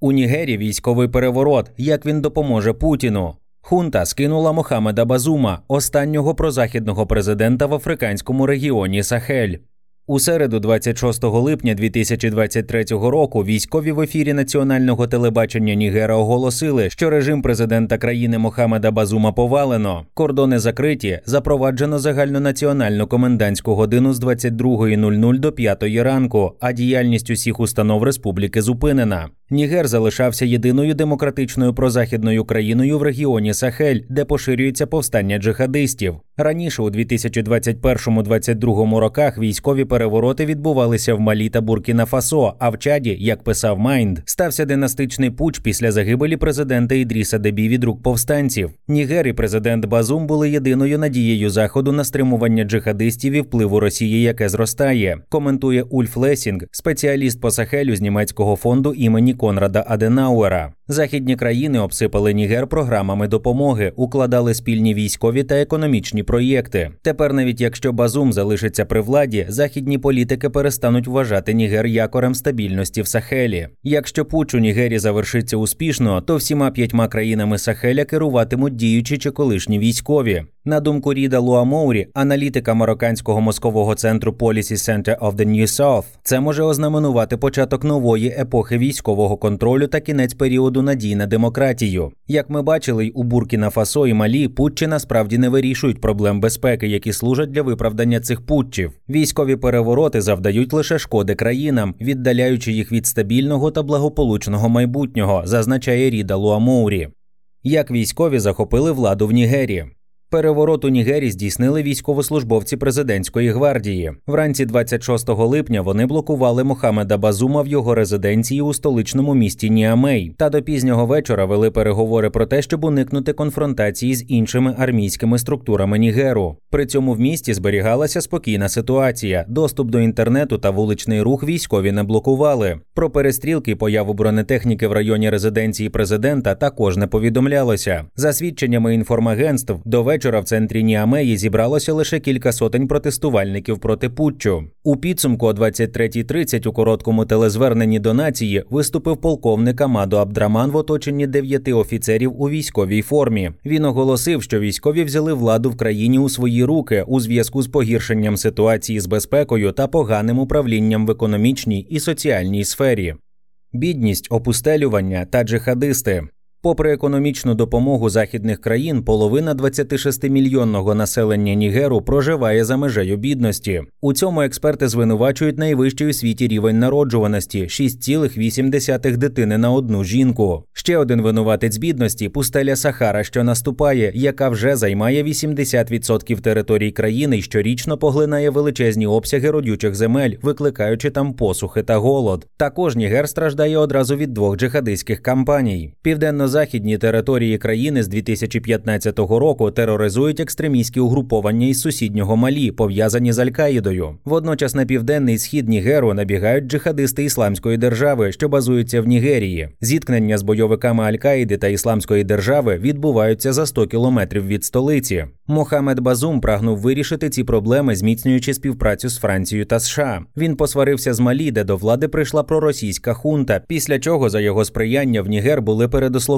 У Нігері військовий переворот. Як він допоможе Путіну? Хунта скинула Мохамеда Базума, останнього прозахідного президента в африканському регіоні Сахель. У середу, 26 липня 2023 року, військові в ефірі національного телебачення Нігера оголосили, що режим президента країни Мохамеда Базума повалено, кордони закриті, запроваджено загальнонаціональну комендантську годину з 22.00 до 5 ранку, а діяльність усіх установ республіки зупинена. Нігер залишався єдиною демократичною прозахідною країною в регіоні Сахель, де поширюється повстання джихадистів. Раніше у 2021-2022 роках військові перевороти відбувалися в Малі та Буркіна Фасо. А в Чаді, як писав Mind, стався династичний пуч після загибелі президента Ідріса Дебі від рук повстанців. Нігер і президент Базум були єдиною надією заходу на стримування джихадистів і впливу Росії, яке зростає. Коментує Ульф Лесінг, спеціаліст по Сахелю з німецького фонду імені Конрада Аденауера. Західні країни обсипали Нігер програмами допомоги, укладали спільні військові та економічні проєкти. Тепер, навіть якщо Базум залишиться при владі, західні політики перестануть вважати Нігер якорем стабільності в Сахелі. Якщо пуч у Нігері завершиться успішно, то всіма п'ятьма країнами Сахеля керуватимуть діючі чи колишні військові. На думку Ріда Луамоурі, аналітика марокканського мозкового центру Policy Center of the New South, це може ознаменувати початок нової епохи військового контролю та кінець періоду надій на демократію. Як ми бачили, й у Буркіна Фасо і Малі путчі насправді не вирішують проблем безпеки, які служать для виправдання цих путчів. Військові перевороти завдають лише шкоди країнам, віддаляючи їх від стабільного та благополучного майбутнього, зазначає Ріда Луамоурі. Як військові захопили владу в Нігері. Переворот у Нігері здійснили військовослужбовці президентської гвардії. Вранці 26 липня вони блокували Мохамеда Базума в його резиденції у столичному місті Ніамей. Та до пізнього вечора вели переговори про те, щоб уникнути конфронтації з іншими армійськими структурами Нігеру. При цьому в місті зберігалася спокійна ситуація. Доступ до інтернету та вуличний рух військові не блокували. Про перестрілки появу бронетехніки в районі резиденції президента також не повідомлялося. За свідченнями інформагентств до вечора в центрі Ніамеї зібралося лише кілька сотень протестувальників проти путчу. У підсумку о 23.30 у короткому телезверненні до нації виступив полковник Амадо Абдраман в оточенні дев'яти офіцерів у військовій формі. Він оголосив, що військові взяли владу в країні у свої руки у зв'язку з погіршенням ситуації з безпекою та поганим управлінням в економічній і соціальній сфері. Бідність, опустелювання та джихадисти Попри економічну допомогу західних країн, половина 26-мільйонного населення Нігеру проживає за межею бідності. У цьому експерти звинувачують найвищий у світі рівень народжуваності 6,8 дитини на одну жінку. Ще один винуватець бідності пустеля Сахара, що наступає, яка вже займає 80% територій країни і щорічно поглинає величезні обсяги родючих земель, викликаючи там посухи та голод. Також Нігер страждає одразу від двох джихадистських кампаній. Південно західні території країни з 2015 року тероризують екстремістські угруповання із сусіднього Малі, пов'язані з Аль-Каїдою. Водночас на південний схід Нігеру набігають джихадисти ісламської держави, що базуються в Нігерії. Зіткнення з бойовиками Аль-Каїди та Ісламської держави відбуваються за 100 кілометрів від столиці. Мохамед Базум прагнув вирішити ці проблеми, зміцнюючи співпрацю з Францією та США. Він посварився з Малі, де до влади прийшла проросійська хунта. Після чого за його сприяння в Нігер були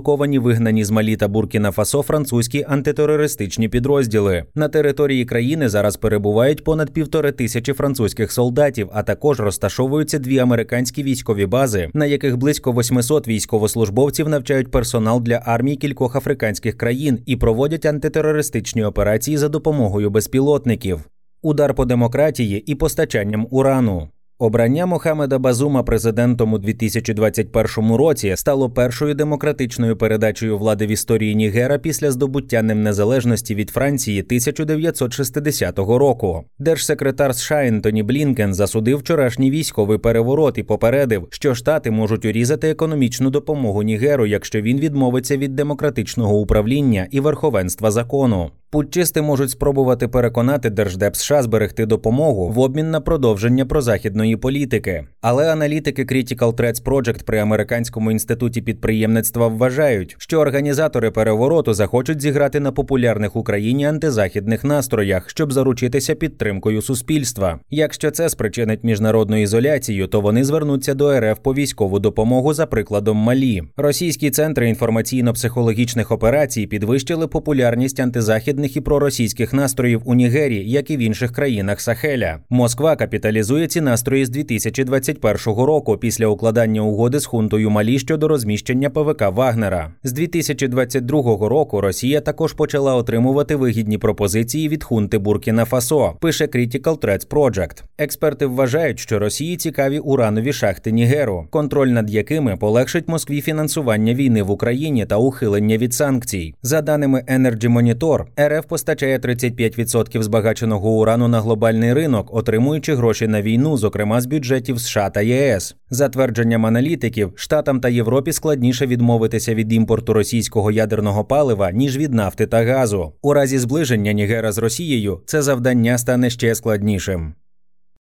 передислоковані вигнані з Малі та Буркіна Фасо французькі антитерористичні підрозділи. На території країни зараз перебувають понад півтори тисячі французьких солдатів, а також розташовуються дві американські військові бази, на яких близько 800 військовослужбовців навчають персонал для армій кількох африканських країн і проводять антитерористичні операції за допомогою безпілотників, удар по демократії і постачанням урану. Обрання Мохамеда Базума президентом у 2021 році стало першою демократичною передачею влади в історії Нігера після здобуття ним незалежності від Франції 1960 року. Держсекретар США Ентоні Блінкен засудив вчорашній військовий переворот і попередив, що штати можуть урізати економічну допомогу Нігеру, якщо він відмовиться від демократичного управління і верховенства закону. Путчисти можуть спробувати переконати Держдеп США зберегти допомогу в обмін на продовження прозахідної політики. Але аналітики Critical Threats Project при американському інституті підприємництва вважають, що організатори перевороту захочуть зіграти на популярних Україні антизахідних настроях, щоб заручитися підтримкою суспільства. Якщо це спричинить міжнародну ізоляцію, то вони звернуться до РФ по військову допомогу за прикладом Малі. Російські центри інформаційно-психологічних операцій підвищили популярність антизахідних і проросійських настроїв у Нігері, як і в інших країнах Сахеля. Москва капіталізує ці настрої з 2021 року після укладання угоди з хунтою Малі щодо розміщення ПВК Вагнера. З 2022 року Росія також почала отримувати вигідні пропозиції від хунти Буркіна Фасо. Пише Critical Threats Project. Експерти вважають, що Росії цікаві уранові шахти Нігеру, контроль над якими полегшить Москві фінансування війни в Україні та ухилення від санкцій. За даними Energy Monitor, РФ постачає 35% збагаченого урану на глобальний ринок, отримуючи гроші на війну, зокрема з бюджетів США та ЄС. За твердженням аналітиків, штатам та Європі складніше відмовитися від імпорту російського ядерного палива ніж від нафти та газу. У разі зближення Нігера з Росією це завдання стане ще складнішим.